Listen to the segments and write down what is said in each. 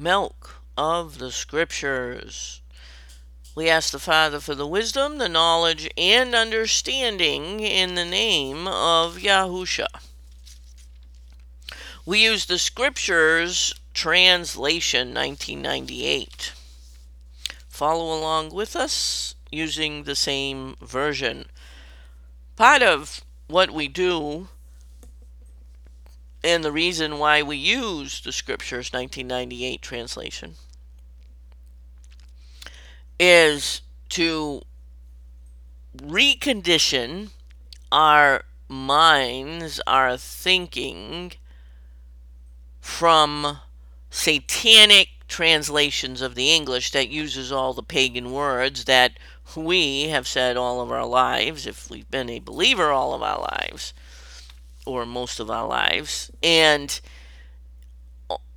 Milk of the Scriptures. We ask the Father for the wisdom, the knowledge, and understanding in the name of Yahusha. We use the Scriptures Translation 1998. Follow along with us using the same version. Part of what we do and the reason why we use the Scriptures 1998 translation is to recondition our minds, our thinking from satanic translations of the English that uses all the pagan words that we have said all of our lives, if we've been a believer all of our lives, or most of our lives, and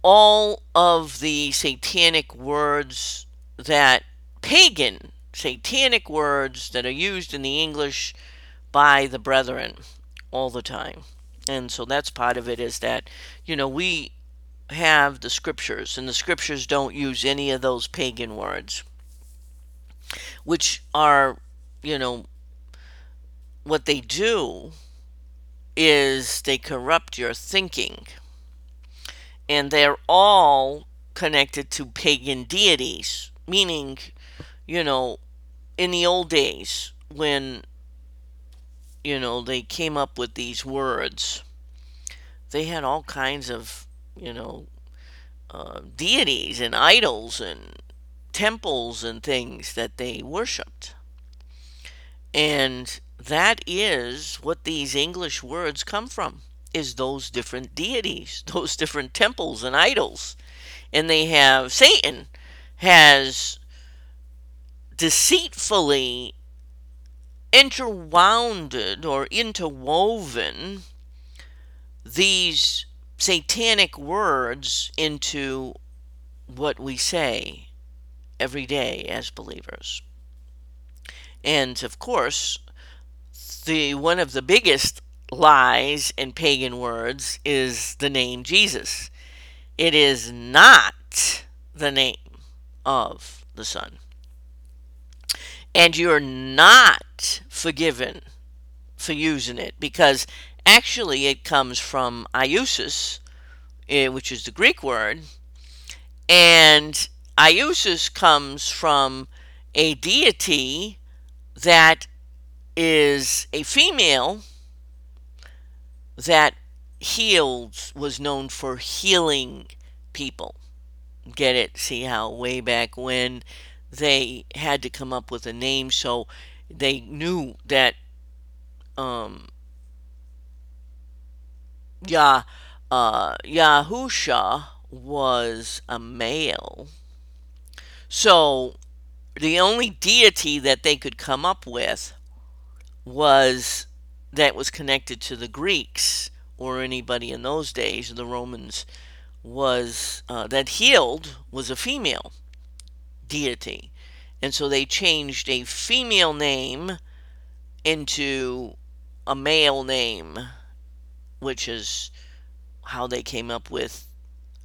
all of the satanic words that pagan satanic words that are used in the English by the brethren all the time. And so that's part of it is that, you know, we have the scriptures, and the scriptures don't use any of those pagan words, which are, you know, what they do is they corrupt your thinking. And they're all connected to pagan deities, meaning, you know, in the old days when, you know, they came up with these words, they had all kinds of you know, uh, deities and idols and temples and things that they worshipped. And that is what these English words come from is those different deities, those different temples and idols. And they have Satan has deceitfully interwounded or interwoven these satanic words into what we say every day as believers. And of course, the one of the biggest lies in pagan words is the name Jesus. It is not the name of the Son. And you're not forgiven for using it because Actually, it comes from iousis, eh, which is the Greek word, and iousis comes from a deity that is a female that healed, was known for healing people. Get it? See how way back when they had to come up with a name so they knew that um, Yah, uh, Yahusha was a male. So the only deity that they could come up with was that was connected to the Greeks or anybody in those days, the Romans, was uh, that healed was a female deity. And so they changed a female name into a male name which is how they came up with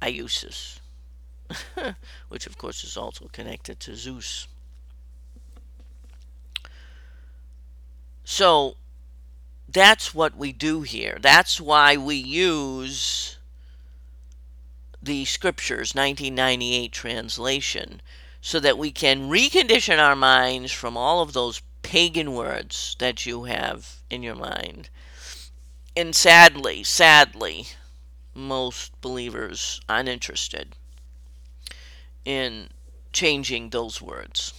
Iusis, which of course is also connected to Zeus. So that's what we do here. That's why we use the scriptures 1998 translation so that we can recondition our minds from all of those pagan words that you have in your mind and sadly, sadly, most believers uninterested in changing those words.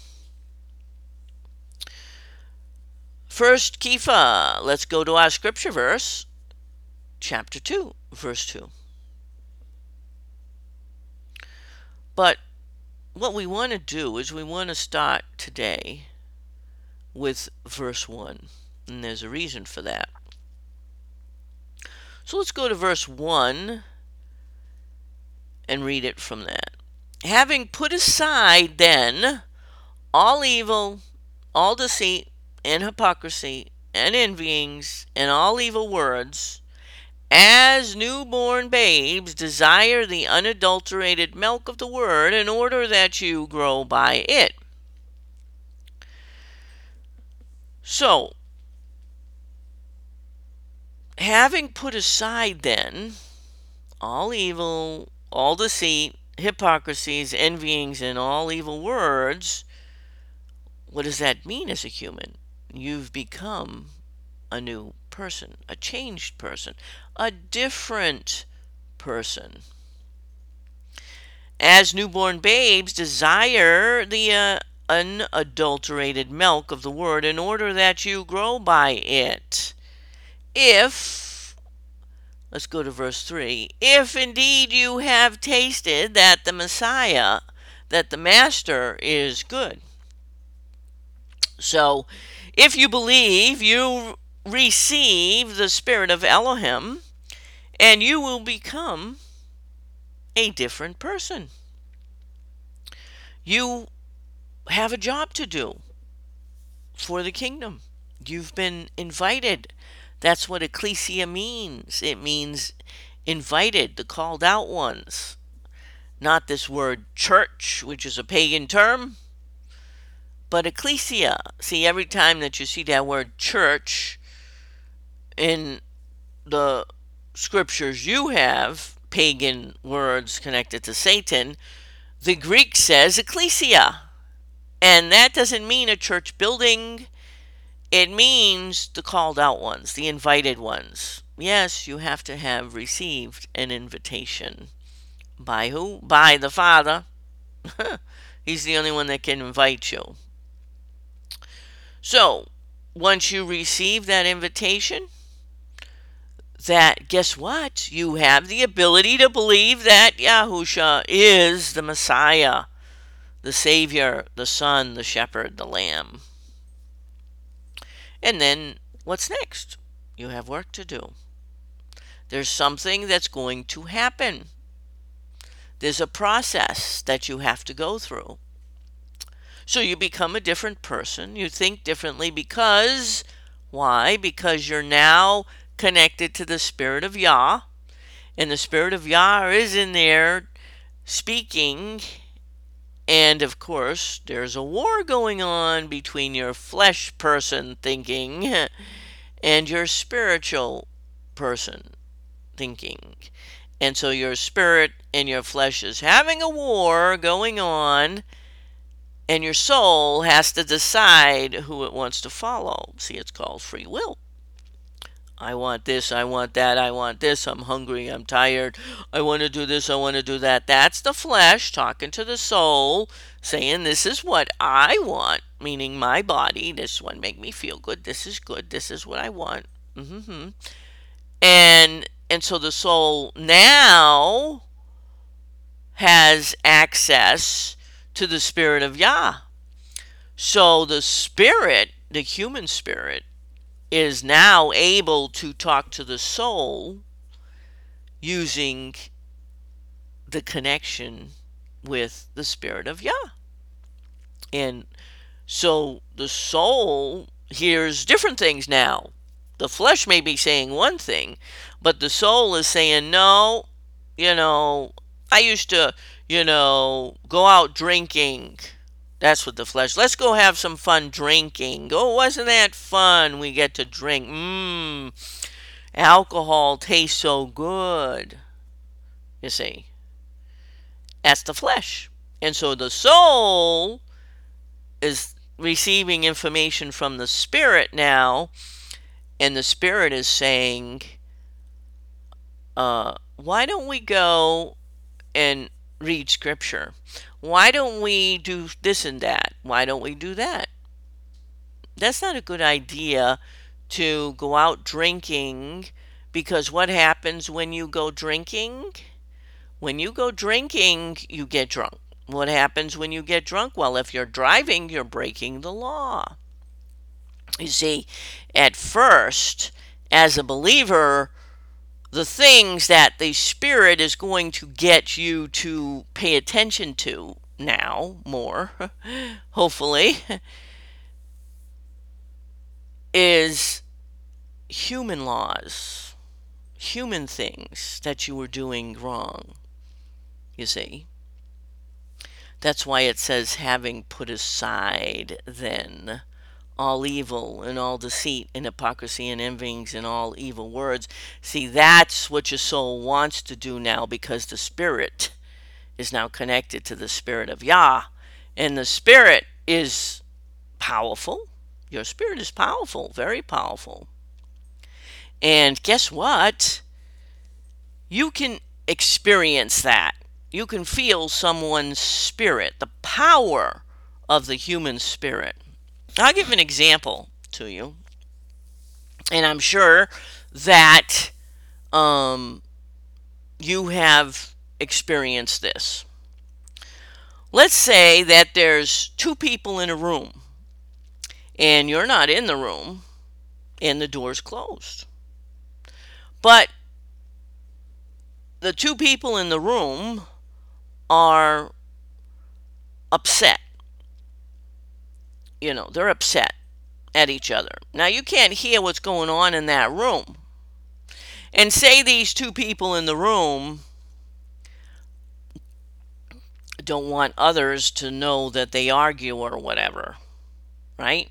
First, Kepha, let's go to our scripture verse, chapter 2, verse 2. But what we want to do is we want to start today with verse 1. And there's a reason for that. So let's go to verse 1 and read it from that. Having put aside then all evil, all deceit, and hypocrisy, and envyings, and all evil words, as newborn babes desire the unadulterated milk of the word in order that you grow by it. So, having put aside then all evil, all deceit, hypocrisies, envyings, and all evil words, what does that mean as a human? You've become a new person, a changed person, a different person. As newborn babes desire the uh, unadulterated milk of the word in order that you grow by it. If, let's go to verse 3 if indeed you have tasted that the Messiah, that the Master is good. So, if you believe, you receive the Spirit of Elohim, and you will become a different person. You have a job to do for the kingdom. You've been invited. That's what ecclesia means. It means invited, the called out ones. Not this word church, which is a pagan term, but ecclesia. See, every time that you see that word church in the scriptures you have, pagan words connected to Satan, the Greek says ecclesia. And that doesn't mean a church building. It means the called out ones, the invited ones. Yes, you have to have received an invitation. By who? By the Father. He's the only one that can invite you. So, once you receive that invitation, that guess what? You have the ability to believe that Yahusha is the Messiah, the Savior, the Son, the Shepherd, the Lamb. And then what's next? You have work to do. There's something that's going to happen. There's a process that you have to go through. So you become a different person. You think differently because, why? Because you're now connected to the Spirit of Yah. And the Spirit of Yah is in there speaking. And of course, there's a war going on between your flesh person thinking and your spiritual person thinking. And so your spirit and your flesh is having a war going on and your soul has to decide who it wants to follow. See, it's called free will. I want this, I want that, I want this, I'm hungry, I'm tired, I want to do this, I want to do that. That's the flesh talking to the soul, saying, This is what I want, meaning my body. This one make me feel good. This is good. This is what I want. Mm-hmm. And and so the soul now has access to the Spirit of Yah. So the Spirit, the human spirit, is now able to talk to the soul using the connection with the Spirit of Yah. And so the soul hears different things now. The flesh may be saying one thing, but the soul is saying, no, you know, I used to you know, go out drinking. That's what the flesh. Let's go have some fun drinking. Oh, wasn't that fun? We get to drink. Mmm. Alcohol tastes so good. You see. That's the flesh. And so the soul is receiving information from the spirit now, and the spirit is saying, uh, why don't we go and read scripture. Why don't we do this and that? Why don't we do that? That's not a good idea to go out drinking because what happens when you go drinking? When you go drinking, you get drunk. What happens when you get drunk? Well, if you're driving, you're breaking the law. You see, at first, as a believer, the things that the Spirit is going to get you to pay attention to now more, hopefully, is human laws, human things that you were doing wrong. You see? That's why it says, having put aside then all evil and all deceit and hypocrisy and envyings and all evil words. See, that's what your soul wants to do now because the Spirit is now connected to the Spirit of Yah. And the Spirit is powerful. Your spirit is powerful, very powerful. And guess what? You can experience that. You can feel someone's spirit, the power of the human spirit. I'll give an example to you. And I'm sure that um, you have experienced this. Let's say that there's two people in a room and you're not in the room and the door's closed. But the two people in the room are upset you know, they're upset at each other. Now, you can't hear what's going on in that room. And say these two people in the room don't want others to know that they argue or whatever, right?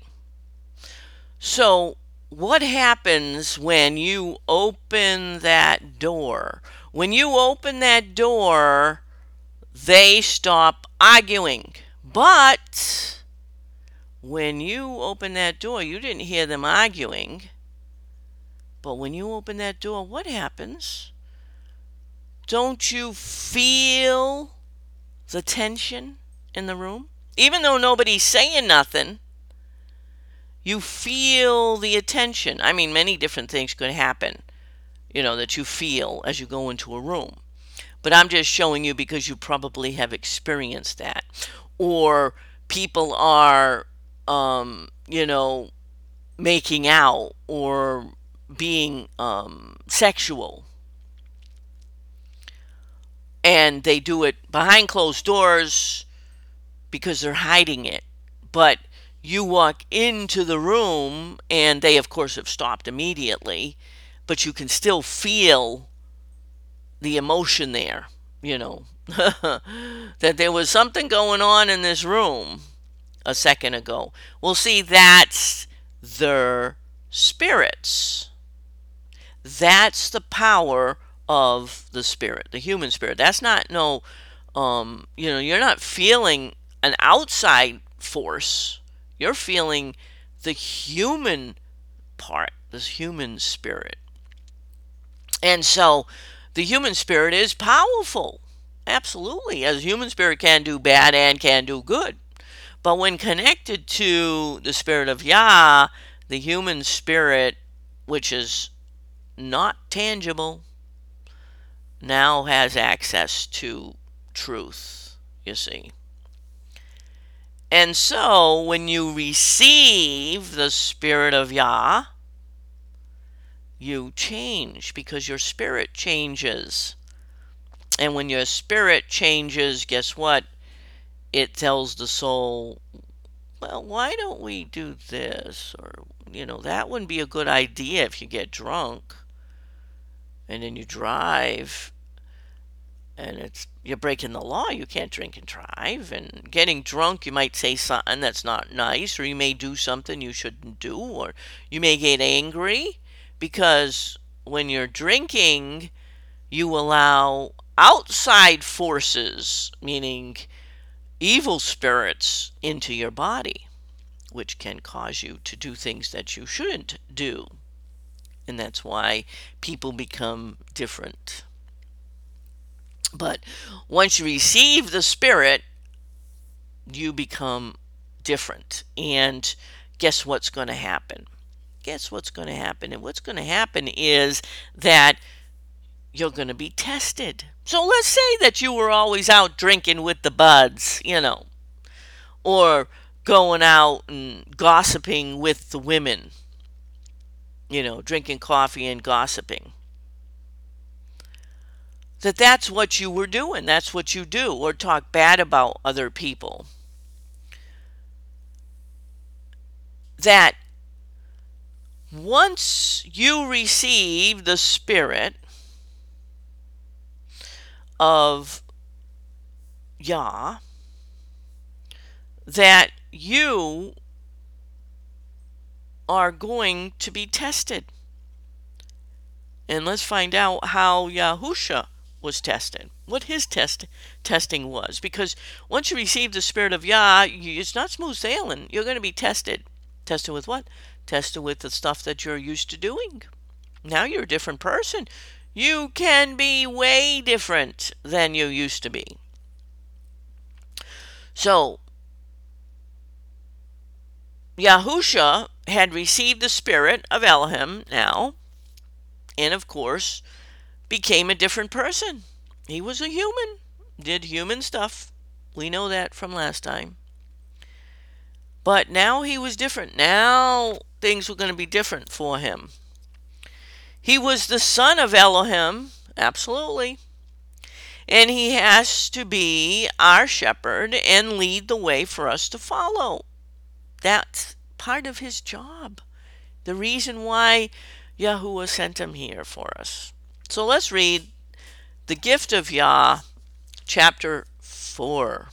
So, what happens when you open that door? When you open that door, they stop arguing. But when you open that door, you didn't hear them arguing. But when you open that door, what happens? Don't you feel the tension in the room? Even though nobody's saying nothing, you feel the attention. I mean, many different things could happen, you know, that you feel as you go into a room. But I'm just showing you because you probably have experienced that. Or people are um, you know, making out or being um, sexual. And they do it behind closed doors because they're hiding it. But you walk into the room, and they, of course, have stopped immediately, but you can still feel the emotion there, you know, that there was something going on in this room a second ago. Well, see, that's their spirits. That's the power of the spirit, the human spirit. That's not no, um, you know, you're not feeling an outside force. You're feeling the human part, this human spirit. And so the human spirit is powerful. Absolutely. As human spirit can do bad and can do good. But when connected to the spirit of Yah, the human spirit, which is not tangible, now has access to truth, you see. And so when you receive the spirit of Yah, you change because your spirit changes. And when your spirit changes, guess what? It tells the soul, well, why don't we do this? Or, you know, that wouldn't be a good idea if you get drunk and then you drive and it's you're breaking the law. You can't drink and drive. And getting drunk, you might say something that's not nice, or you may do something you shouldn't do, or you may get angry because when you're drinking, you allow outside forces, meaning evil spirits into your body, which can cause you to do things that you shouldn't do. And that's why people become different. But once you receive the Spirit, you become different. And guess what's going to happen? Guess what's going to happen? And what's going to happen is that you're going to be tested So let's say that you were always out drinking with the buds, you know, or going out and gossiping with the women, you know, drinking coffee and gossiping. That that's what you were doing, that's what you do, or talk bad about other people. That once you receive the Spirit of Yah, that you are going to be tested. And let's find out how Yahusha was tested, what his test testing was. Because once you receive the Spirit of Yah, it's not smooth sailing. You're going to be tested. Tested with what? Tested with the stuff that you're used to doing. Now you're a different person. You can be way different than you used to be. So, Yahusha had received the spirit of Elohim now, and of course, became a different person. He was a human, did human stuff. We know that from last time. But now he was different. Now things were going to be different for him. He was the son of Elohim, absolutely. And he has to be our shepherd and lead the way for us to follow. That's part of his job. The reason why Yahuwah sent him here for us. So let's read the gift of Yah, chapter 4.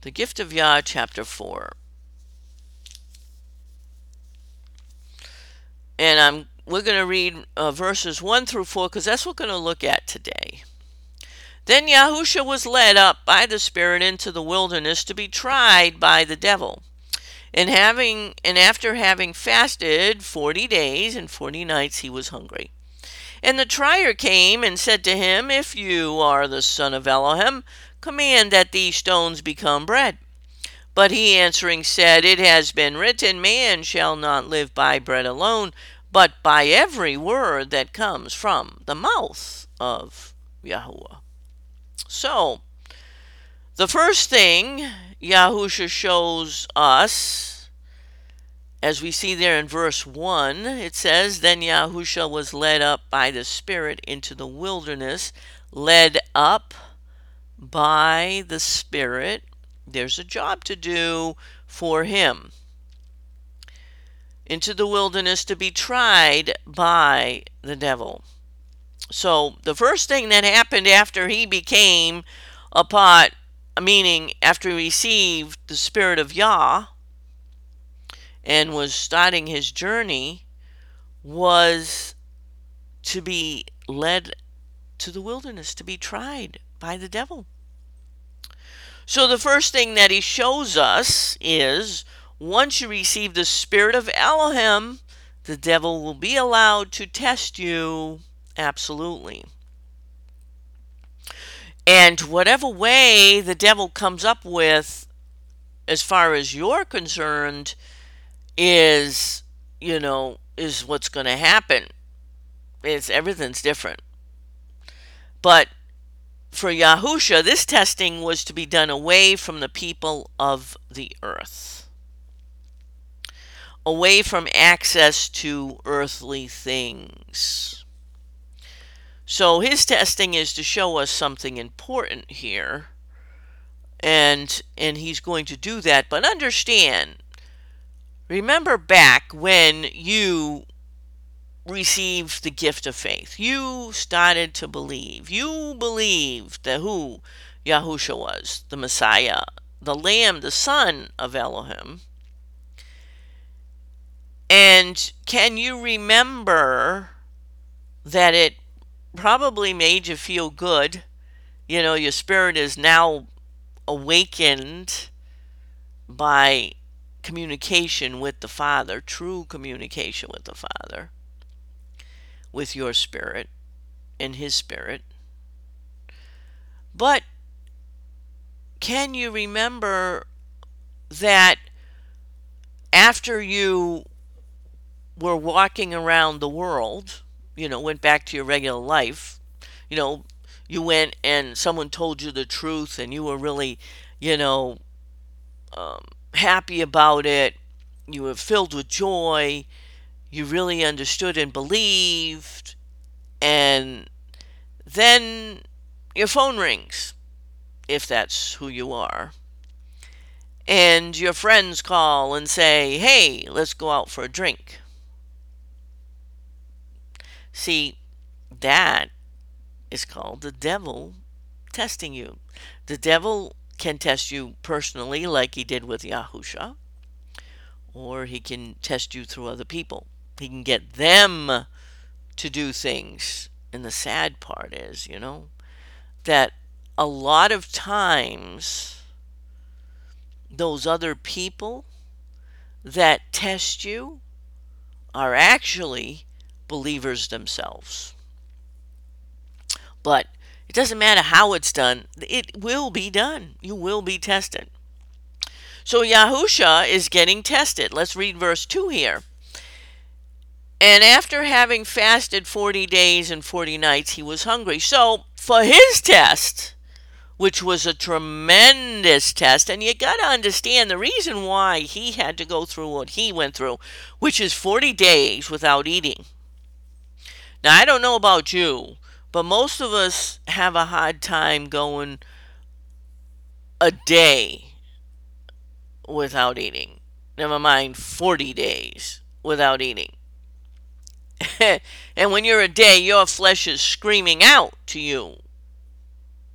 The gift of Yah, chapter 4. And I'm we're going to read uh, verses 1 through 4 because that's what we're going to look at today. Then Yahusha was led up by the Spirit into the wilderness to be tried by the devil. And having and after having fasted forty days and forty nights he was hungry. And the trier came and said to him, If you are the son of Elohim, command that these stones become bread. But he answering said, It has been written, Man shall not live by bread alone, but by every word that comes from the mouth of Yahuwah. So, the first thing Yahusha shows us, as we see there in verse 1, it says, Then Yahusha was led up by the Spirit into the wilderness, led up by the Spirit. There's a job to do for him. Into the wilderness to be tried by the devil. So the first thing that happened after he became a pot, meaning after he received the spirit of Yah and was starting his journey, was to be led to the wilderness to be tried by the devil. So the first thing that he shows us is once you receive the spirit of Elohim, the devil will be allowed to test you Absolutely. And whatever way the devil comes up with, as far as you're concerned, is, you know, is what's going to happen. It's everything's different. But for Yahusha, this testing was to be done away from the people of the earth, away from access to earthly things. So his testing is to show us something important here. And and he's going to do that, but understand remember back when you received the gift of faith. You started to believe. You believed that who Yahusha was, the Messiah, the Lamb, the Son of Elohim. And can you remember that it probably made you feel good. You know, your spirit is now awakened by communication with the Father, true communication with the Father, with your spirit and His spirit. But can you remember that after you were walking around the world you know, went back to your regular life, you know, you went and someone told you the truth and you were really, you know, um, happy about it, you were filled with joy, you really understood and believed, and then your phone rings, if that's who you are. And your friends call and say, hey, let's go out for a drink. See, that is called the devil testing you. The devil can test you personally, like he did with Yahusha, or he can test you through other people. He can get them to do things. And the sad part is, you know, that a lot of times those other people that test you are actually believers themselves. But it doesn't matter how it's done, it will be done. You will be tested. So Yahusha is getting tested. Let's read verse 2 here. And after having fasted 40 days and 40 nights, he was hungry. So for his test, which was a tremendous test, and you got to understand the reason why he had to go through what he went through, which is 40 days without eating. Now, I don't know about you, but most of us have a hard time going a day without eating. Never mind 40 days without eating. and when you're a day, your flesh is screaming out to you,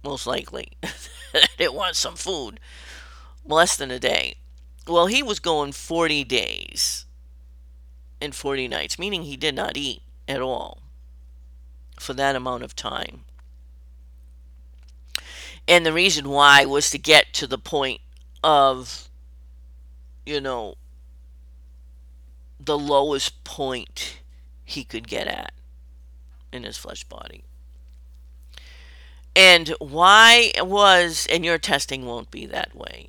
most likely, that it wants some food. Less than a day. Well, he was going 40 days and 40 nights, meaning he did not eat at all for that amount of time. And the reason why was to get to the point of, you know, the lowest point he could get at in his flesh body. And why was, and your testing won't be that way.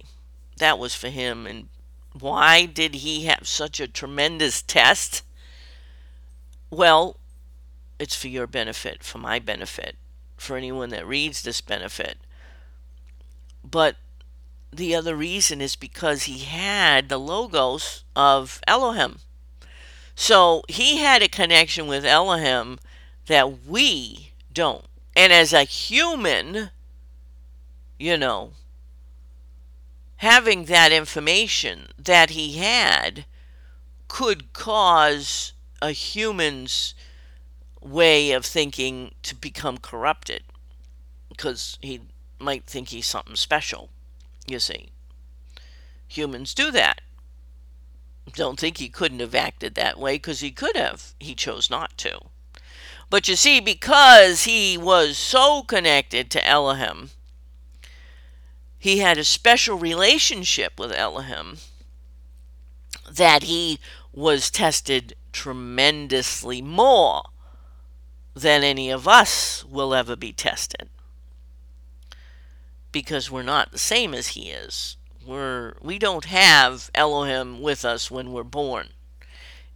That was for him. And why did he have such a tremendous test? Well, it's for your benefit, for my benefit, for anyone that reads this benefit. But the other reason is because he had the logos of Elohim. So he had a connection with Elohim that we don't. And as a human, you know, having that information that he had could cause a human's way of thinking to become corrupted because he might think he's something special, you see. Humans do that. Don't think he couldn't have acted that way because he could have. He chose not to. But you see, because he was so connected to Elohim, he had a special relationship with Elohim that he was tested tremendously more than any of us will ever be tested. Because we're not the same as he is. We're we don't have Elohim with us when we're born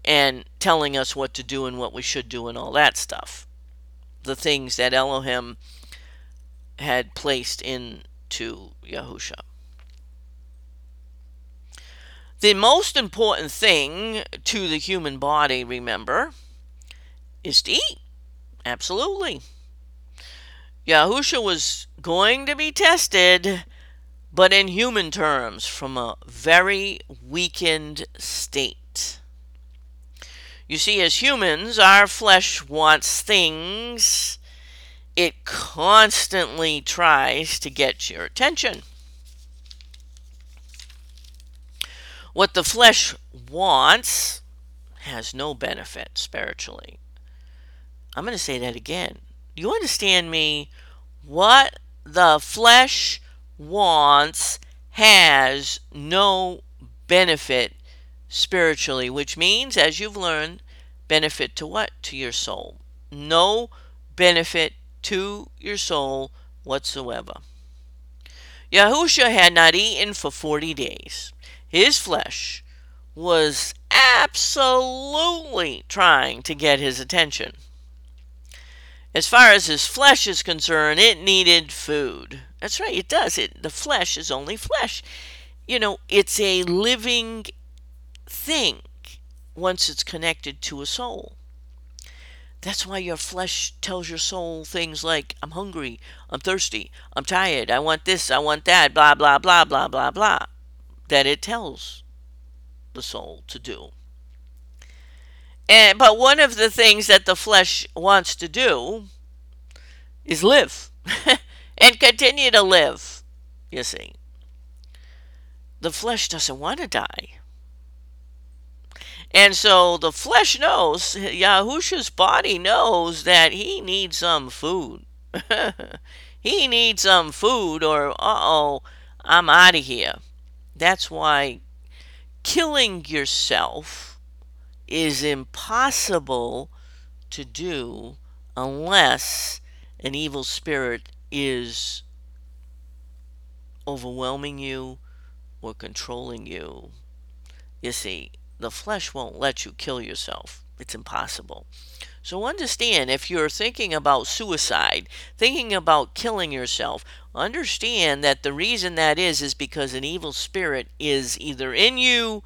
and telling us what to do and what we should do and all that stuff. The things that Elohim had placed into Yahusha. The most important thing to the human body, remember, is to eat. Absolutely. Yahusha was going to be tested, but in human terms, from a very weakened state. You see, as humans, our flesh wants things. It constantly tries to get your attention. What the flesh wants has no benefit spiritually. I'm going to say that again. You understand me? What the flesh wants has no benefit spiritually, which means, as you've learned, benefit to what? To your soul. No benefit to your soul whatsoever. Yahusha had not eaten for 40 days. His flesh was absolutely trying to get his attention. as far as his flesh is concerned, it needed food. That's right, it does. It the flesh is only flesh. You know, it's a living thing once it's connected to a soul. That's why your flesh tells your soul things like, I'm hungry, I'm thirsty, I'm tired, I want this, I want that, blah, blah, blah, blah, blah, blah, that it tells the soul to do. And, but one of the things that the flesh wants to do is live and continue to live, you see. The flesh doesn't want to die. And so the flesh knows, Yahusha's body knows that he needs some food. he needs some food, or uh oh, I'm out of here. That's why killing yourself is impossible to do unless an evil spirit is overwhelming you or controlling you. You see, the flesh won't let you kill yourself. It's impossible. So understand if you're thinking about suicide, thinking about killing yourself, understand that the reason that is is because an evil spirit is either in you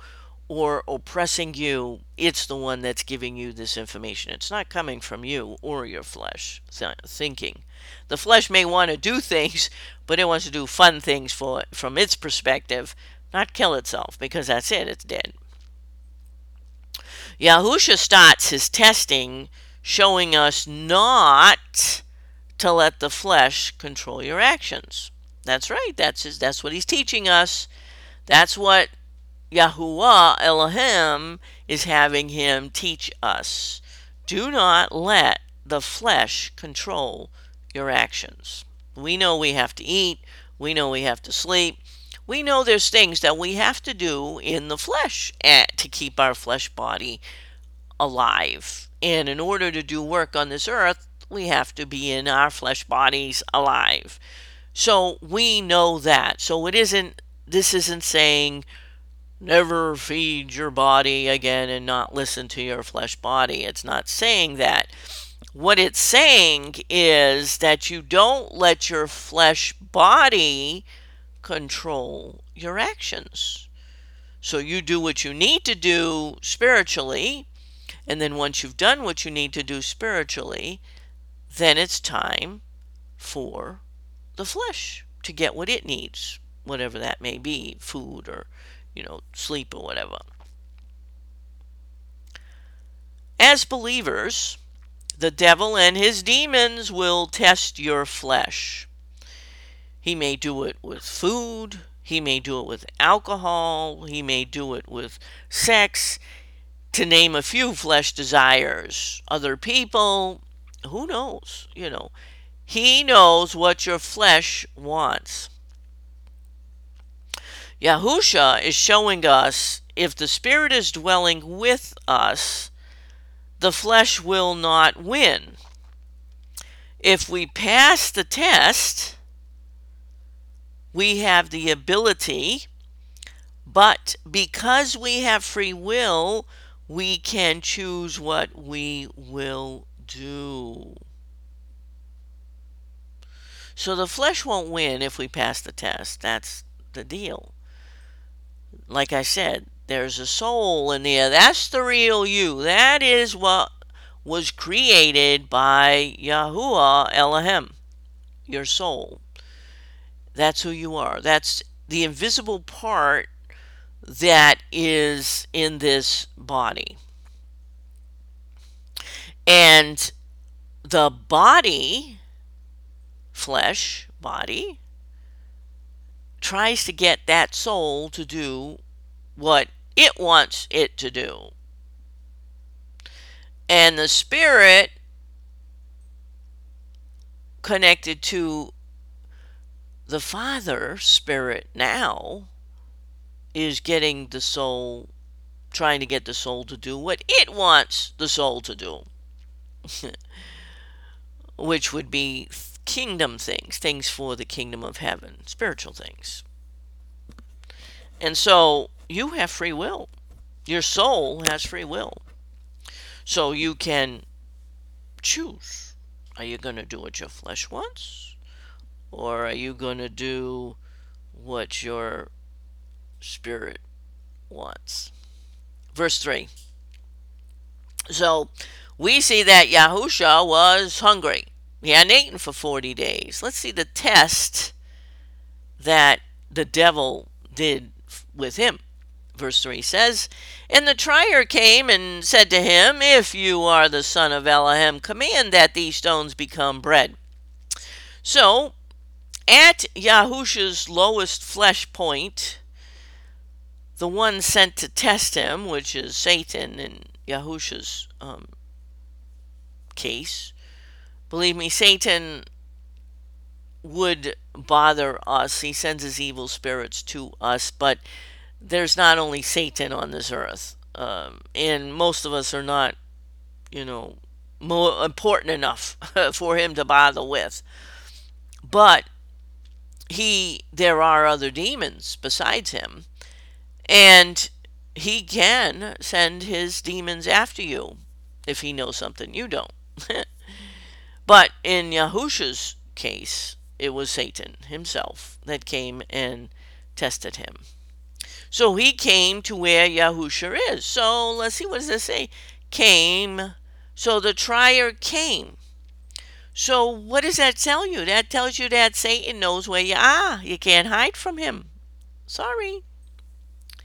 or oppressing you, it's the one that's giving you this information. It's not coming from you or your flesh thinking. The flesh may want to do things, but it wants to do fun things for from its perspective, not kill itself because that's it, it's dead. Yahusha starts his testing showing us not to let the flesh control your actions. That's right. That's his, that's what he's teaching us. That's what Yahuwah Elohim is having him teach us. Do not let the flesh control your actions. We know we have to eat, we know we have to sleep, we know there's things that we have to do in the flesh eh, to keep our flesh body alive. And in order to do work on this earth, we have to be in our flesh bodies alive. So we know that. So it isn't, this isn't saying, never feed your body again and not listen to your flesh body. It's not saying that. What it's saying is that you don't let your flesh body control your actions. So you do what you need to do spiritually, and then once you've done what you need to do spiritually, then it's time for the flesh to get what it needs, whatever that may be food or you know, sleep or whatever. As believers, the devil and his demons will test your flesh. He may do it with food, he may do it with alcohol, he may do it with sex, to name a few flesh desires. Other people, who knows? You know, he knows what your flesh wants. Yahusha is showing us if the Spirit is dwelling with us, the flesh will not win. If we pass the test, we have the ability, but because we have free will, we can choose what we will do. So the flesh won't win if we pass the test. That's the deal like I said, there's a soul in there. That's the real you. That is what was created by Yahuwah Elohim, your soul. That's who you are. That's the invisible part that is in this body. And the body, flesh, body, tries to get that soul to do what it wants it to do. And the spirit connected to the Father spirit now is getting the soul, trying to get the soul to do what it wants the soul to do, which would be kingdom things, things for the kingdom of heaven, spiritual things. And so you have free will. Your soul has free will. So you can choose. Are you going to do what your flesh wants? Or are you going to do what your spirit wants? Verse 3. So we see that Yahusha was hungry. He hadn't eaten for 40 days. Let's see the test that the devil did with him. Verse 3 says, And the trier came and said to him, If you are the son of Elohim, command that these stones become bread. So, at Yahusha's lowest flesh point, the one sent to test him, which is Satan in Yahusha's um, case, believe me, Satan would bother us. He sends his evil spirits to us, but there's not only Satan on this earth, um, and most of us are not, you know, more important enough for him to bother with. But he, there are other demons besides him, and he can send his demons after you if he knows something you don't. but in Yahusha's case, it was Satan himself that came and tested him. So he came to where Yahusha is. So let's see, what does this say? Came. So the trier came. So what does that tell you? That tells you that Satan knows where you are. You can't hide from him. Sorry.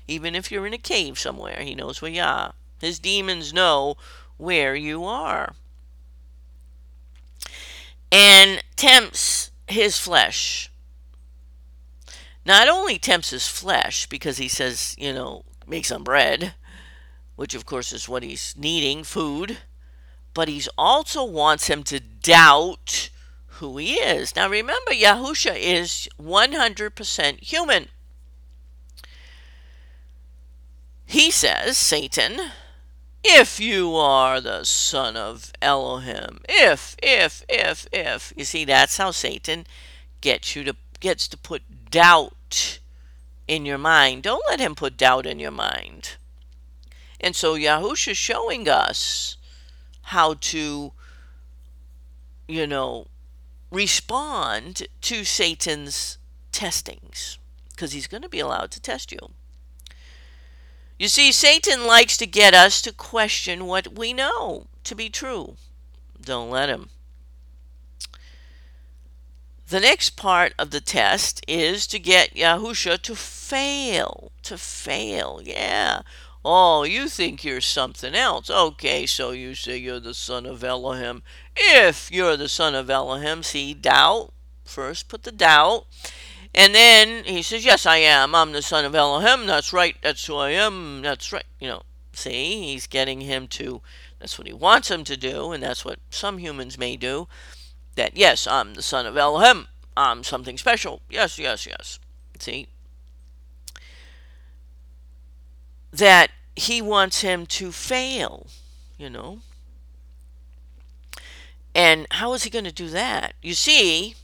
Even if you're in a cave somewhere, he knows where you are. His demons know where you are. And tempts his flesh not only tempts his flesh because he says, you know, make some bread, which of course is what he's needing, food, but he also wants him to doubt who he is. Now remember, Yahusha is 100% human. He says, Satan, if you are the son of Elohim, if, if, if, if. You see, that's how Satan gets you to gets to put doubt in your mind. Don't let him put doubt in your mind. And so Yahusha is showing us how to, you know, respond to Satan's testings because he's going to be allowed to test you. You see, Satan likes to get us to question what we know to be true. Don't let him. The next part of the test is to get Yahusha to fail. To fail, yeah. Oh, you think you're something else. Okay, so you say you're the son of Elohim. If you're the son of Elohim, see, doubt. First, put the doubt. And then he says, Yes, I am. I'm the son of Elohim. That's right. That's who I am. That's right. You know, see, he's getting him to, that's what he wants him to do, and that's what some humans may do that, yes, I'm the son of Elohim. I'm something special. Yes, yes, yes. See? That he wants him to fail, you know? And how is he going to do that? You see,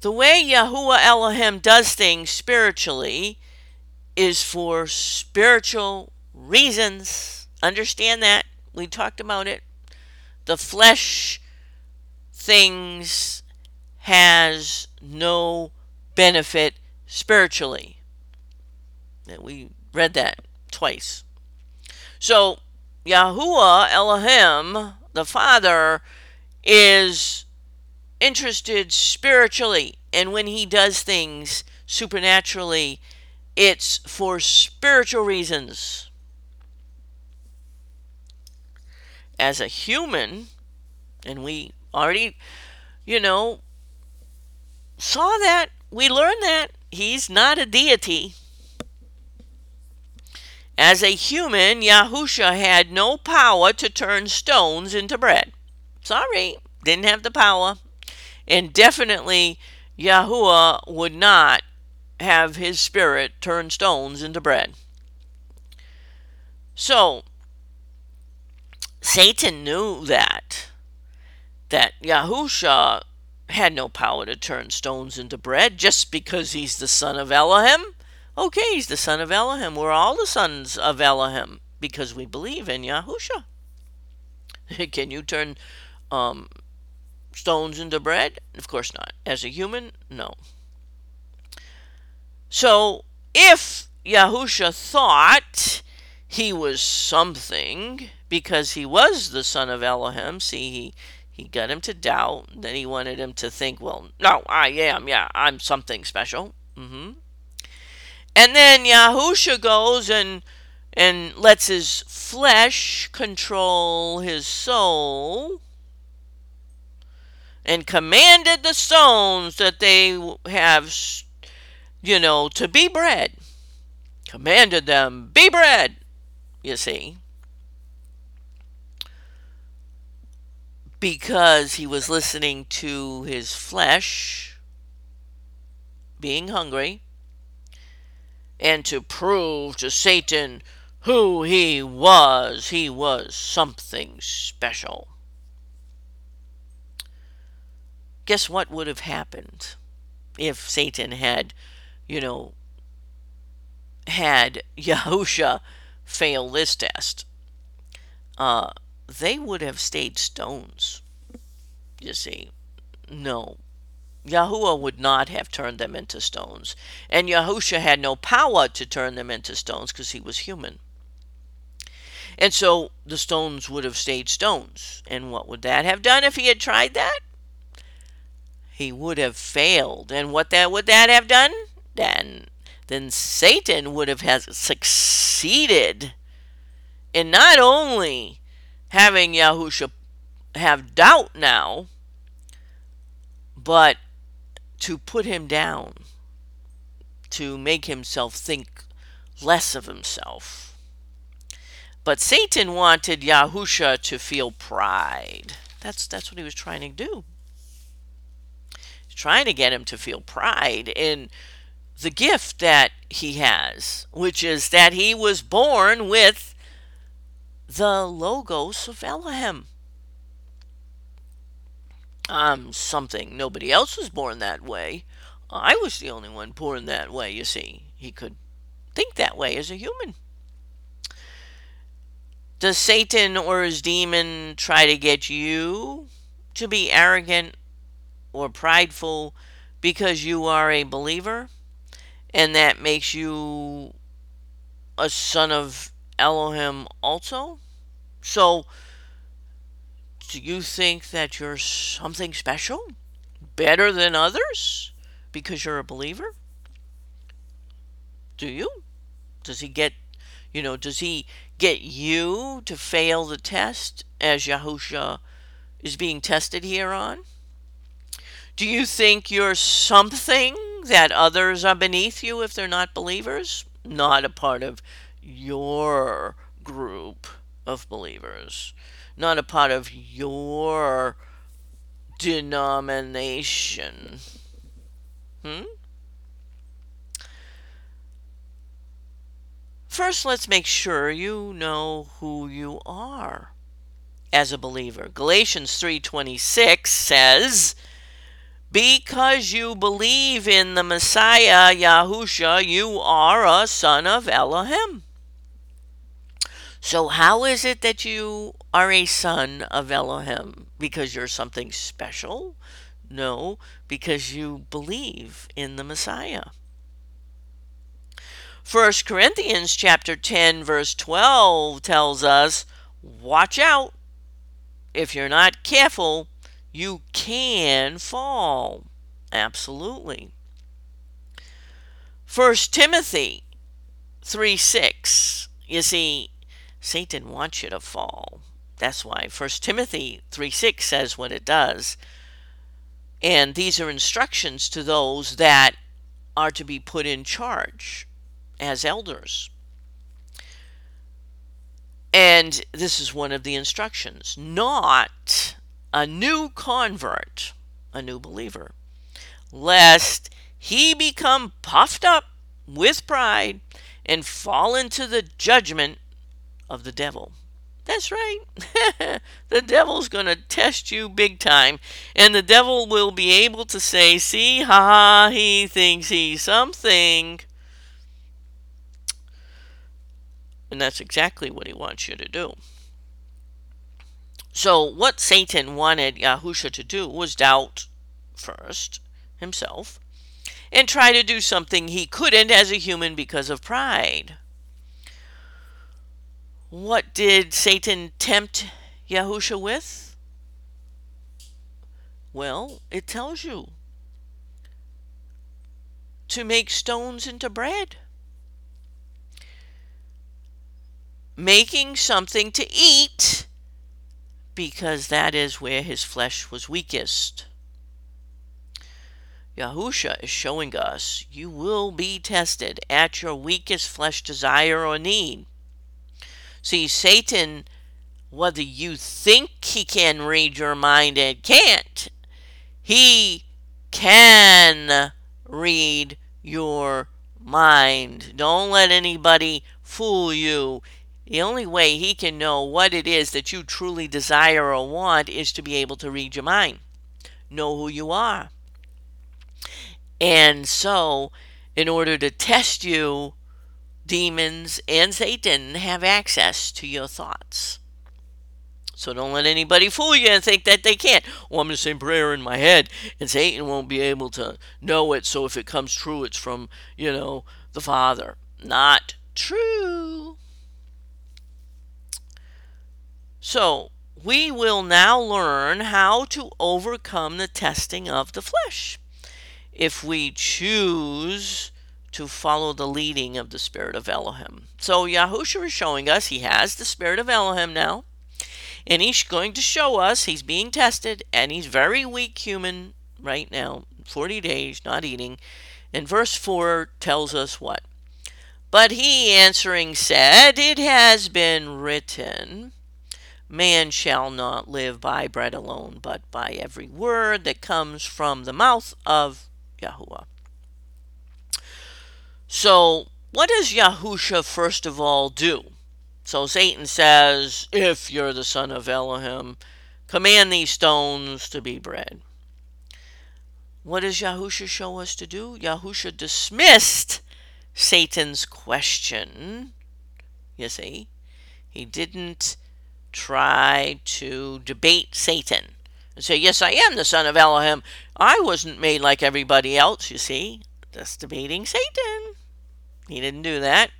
the way Yahuwah Elohim does things spiritually is for spiritual reasons. Understand that? We talked about it. The flesh things has no benefit spiritually. We read that twice. So, Yahuwah Elohim, the Father, is interested spiritually. And when he does things supernaturally, it's for spiritual reasons. As a human, and we already, you know, saw that. We learned that. He's not a deity. As a human, Yahusha had no power to turn stones into bread. Sorry, didn't have the power. And definitely, Yahuwah would not have his spirit turn stones into bread. So, Satan knew that, that Yahusha had no power to turn stones into bread just because he's the son of Elohim. Okay, he's the son of Elohim. We're all the sons of Elohim because we believe in Yahusha. Can you turn um, stones into bread? Of course not. As a human, no. So if Yahusha thought he was something because he was the son of Elohim, see, he, he got him to doubt. Then he wanted him to think, well, no, I am, yeah, I'm something special. Mm-hmm. And then Yahusha goes and and lets his flesh control his soul and commanded the stones that they have you know, to be bread. Commanded them, be bread, you see. Because he was listening to his flesh being hungry and to prove to Satan who he was. He was something special. Guess what would have happened if Satan had you know, had Yahusha fail this test, uh, they would have stayed stones. You see, no. Yahuwah would not have turned them into stones. And Yahusha had no power to turn them into stones because he was human. And so the stones would have stayed stones. And what would that have done if he had tried that? He would have failed. And what that would that have done? then then Satan would have has succeeded in not only having Yahusha have doubt now, but to put him down, to make himself think less of himself. But Satan wanted Yahusha to feel pride. That's that's what he was trying to do. He's trying to get him to feel pride in the gift that he has, which is that he was born with the Logos of Elohim. I'm something nobody else was born that way. I was the only one born that way, you see. He could think that way as a human. Does Satan or his demon try to get you to be arrogant or prideful because you are a believer? and that makes you a son of Elohim also? So, do you think that you're something special? Better than others? Because you're a believer? Do you? Does he get, you know, does he get you to fail the test as Yahusha is being tested here on? Do you think you're something that others are beneath you if they're not believers? Not a part of your group of believers, not a part of your denomination. Hmm? First, let's make sure you know who you are as a believer. Galatians 3:26 says, because you believe in the Messiah, Yahusha, you are a son of Elohim. So, how is it that you are a son of Elohim? Because you're something special? No, because you believe in the Messiah. 1 Corinthians chapter 10 verse 12 tells us, watch out. If you're not careful, you can fall. Absolutely. First Timothy 3 6. You see, Satan wants you to fall. That's why First Timothy 3 6 says what it does. And these are instructions to those that are to be put in charge as elders. And this is one of the instructions not a new convert, a new believer, lest he become puffed up with pride and fall into the judgment of the devil. That's right. the devil's going to test you big time. And the devil will be able to say, see, ha, ha, he thinks he's something. And that's exactly what he wants you to do. So, what Satan wanted Yahusha to do was doubt first himself and try to do something he couldn't as a human because of pride. What did Satan tempt Yahusha with? Well, it tells you to make stones into bread. Making something to eat because that is where his flesh was weakest. Yahusha is showing us you will be tested at your weakest flesh desire or need. See, Satan, whether you think he can read your mind and can't, he can read your mind. Don't let anybody fool you. The only way he can know what it is that you truly desire or want is to be able to read your mind, know who you are. And so, in order to test you, demons and Satan have access to your thoughts. So don't let anybody fool you and think that they can't. Well, I'm going to say prayer in my head, and Satan won't be able to know it. So if it comes true, it's from, you know, the Father. Not true. So we will now learn how to overcome the testing of the flesh. If we choose to follow the leading of the Spirit of Elohim. So Yahusha is showing us he has the Spirit of Elohim now. And he's going to show us he's being tested and he's very weak human right now, 40 days not eating. And verse 4 tells us what? But he answering said, It has been written, Man shall not live by bread alone, but by every word that comes from the mouth of Yahuwah. So, what does Yahusha first of all do? So Satan says, If you're the son of Elohim, command these stones to be bread. What does Yahusha show us to do? Yahusha dismissed Satan's question. You see, he didn't try to debate Satan and say, Yes, I am the son of Elohim. I wasn't made like everybody else, you see. That's debating Satan. He didn't do that.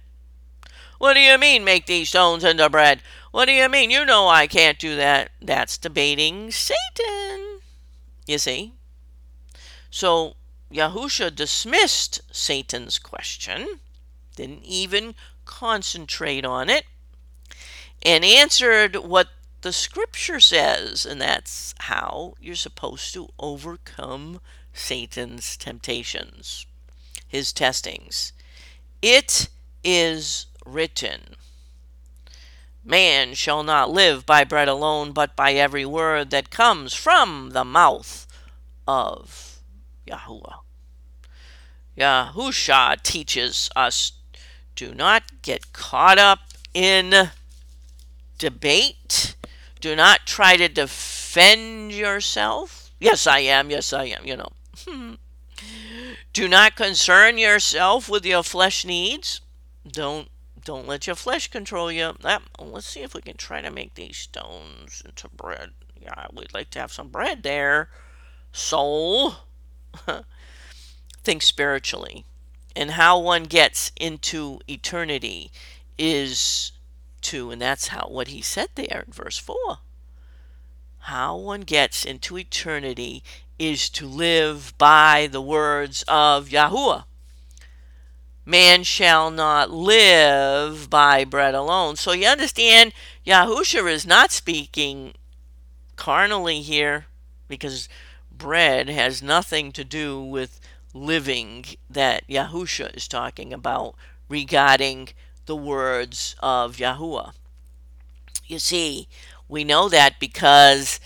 What do you mean, make these stones into bread? What do you mean? You know I can't do that. That's debating Satan. You see? So Yahusha dismissed Satan's question, didn't even concentrate on it, and answered what the scripture says, and that's how you're supposed to overcome Satan's temptations, his testings. It is written. Man shall not live by bread alone, but by every word that comes from the mouth of Yahuwah. Yahusha teaches us do not get caught up in debate. Do not try to defend yourself. Yes, I am. Yes, I am. You know. Do not concern yourself with your flesh needs. Don't don't let your flesh control you. Ah, let's see if we can try to make these stones into bread. Yeah, we'd like to have some bread there. Soul. Think spiritually. And how one gets into eternity is to, and that's how what he said there in verse 4. How one gets into eternity is to live by the words of Yahuwah. Man shall not live by bread alone. So you understand, Yahusha is not speaking carnally here because bread has nothing to do with living that Yahusha is talking about regarding the words of Yahuwah. You see, we know that because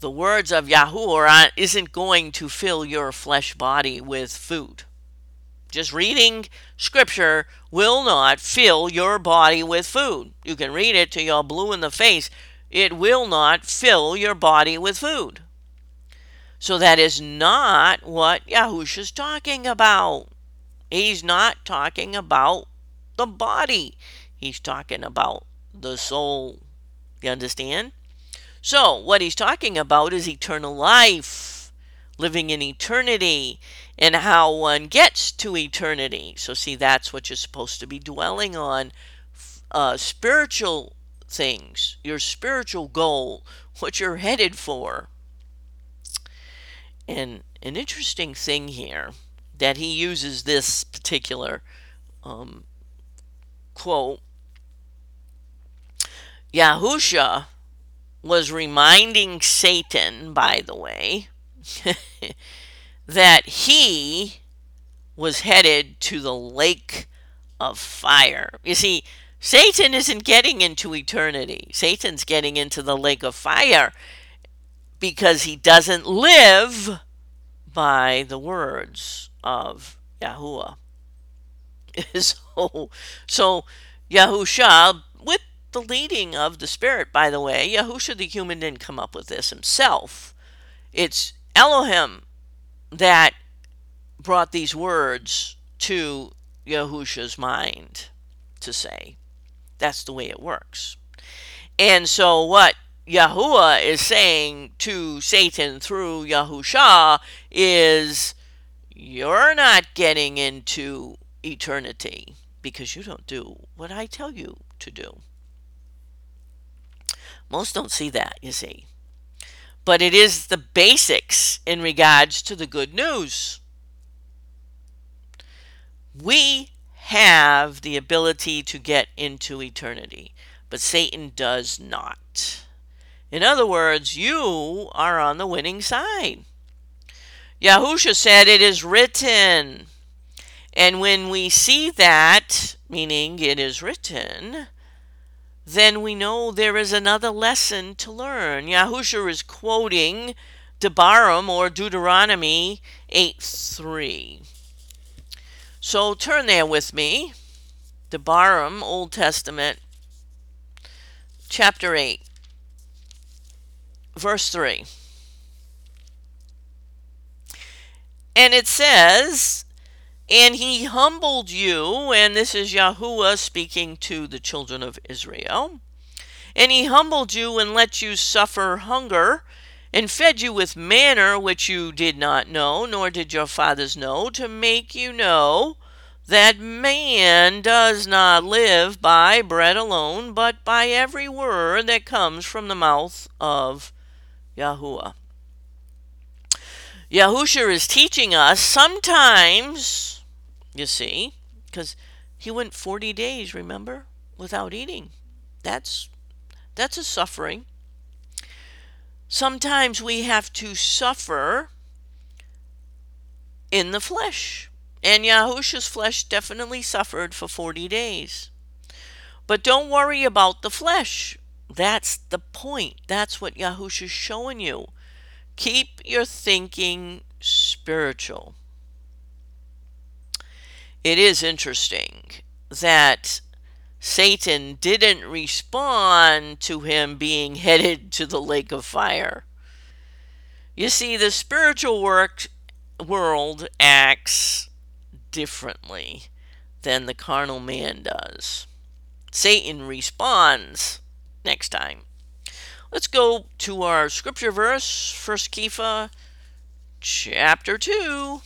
the words of Yahuwah isn't going to fill your flesh body with food. Just reading scripture will not fill your body with food. You can read it till you're blue in the face. It will not fill your body with food. So that is not what Yahusha's talking about. He's not talking about the body. He's talking about the soul. You understand? So, what he's talking about is eternal life, living in eternity, and how one gets to eternity. So, see, that's what you're supposed to be dwelling on uh, spiritual things, your spiritual goal, what you're headed for. And an interesting thing here that he uses this particular um, quote Yahusha was reminding Satan, by the way, that he was headed to the lake of fire. You see, Satan isn't getting into eternity. Satan's getting into the lake of fire because he doesn't live by the words of Yahuwah. so, so Yahusha, the leading of the Spirit, by the way, Yahusha the human didn't come up with this himself. It's Elohim that brought these words to Yahusha's mind to say. That's the way it works. And so, what Yahuwah is saying to Satan through Yahusha is, You're not getting into eternity because you don't do what I tell you to do. Most don't see that, you see. But it is the basics in regards to the good news. We have the ability to get into eternity, but Satan does not. In other words, you are on the winning side. Yahusha said, It is written. And when we see that, meaning it is written, then we know there is another lesson to learn. Yahusha is quoting Debarim or Deuteronomy 8 3. So turn there with me. Debarim, Old Testament, chapter 8, verse 3. And it says, And he humbled you, and this is Yahuwah speaking to the children of Israel. And he humbled you and let you suffer hunger and fed you with manna which you did not know, nor did your fathers know, to make you know that man does not live by bread alone, but by every word that comes from the mouth of Yahuwah. Yahusha is teaching us sometimes, you see, because he went 40 days, remember, without eating. That's that's a suffering. Sometimes we have to suffer in the flesh. And Yahusha's flesh definitely suffered for 40 days. But don't worry about the flesh. That's the point. That's what Yahusha's showing you. Keep your thinking spiritual. It is interesting that Satan didn't respond to him being headed to the lake of fire. You see, the spiritual work, world acts differently than the carnal man does. Satan responds next time. Let's go to our scripture verse, 1 Kepha chapter 2.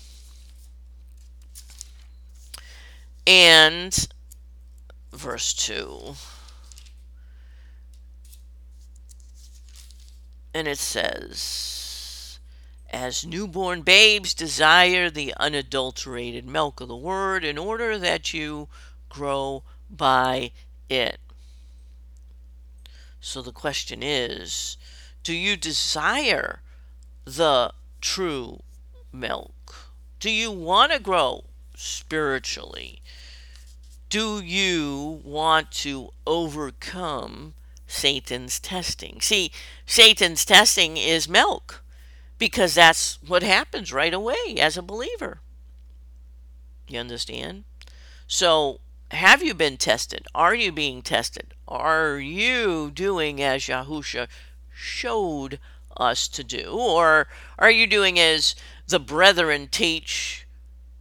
And verse 2. And it says, As newborn babes desire the unadulterated milk of the word in order that you grow by it. So the question is, do you desire the true milk? Do you want to grow spiritually? do you want to overcome Satan's testing? See, Satan's testing is milk because that's what happens right away as a believer. You understand? So, have you been tested? Are you being tested? Are you doing as Yahusha showed us to do? Or are you doing as the brethren teach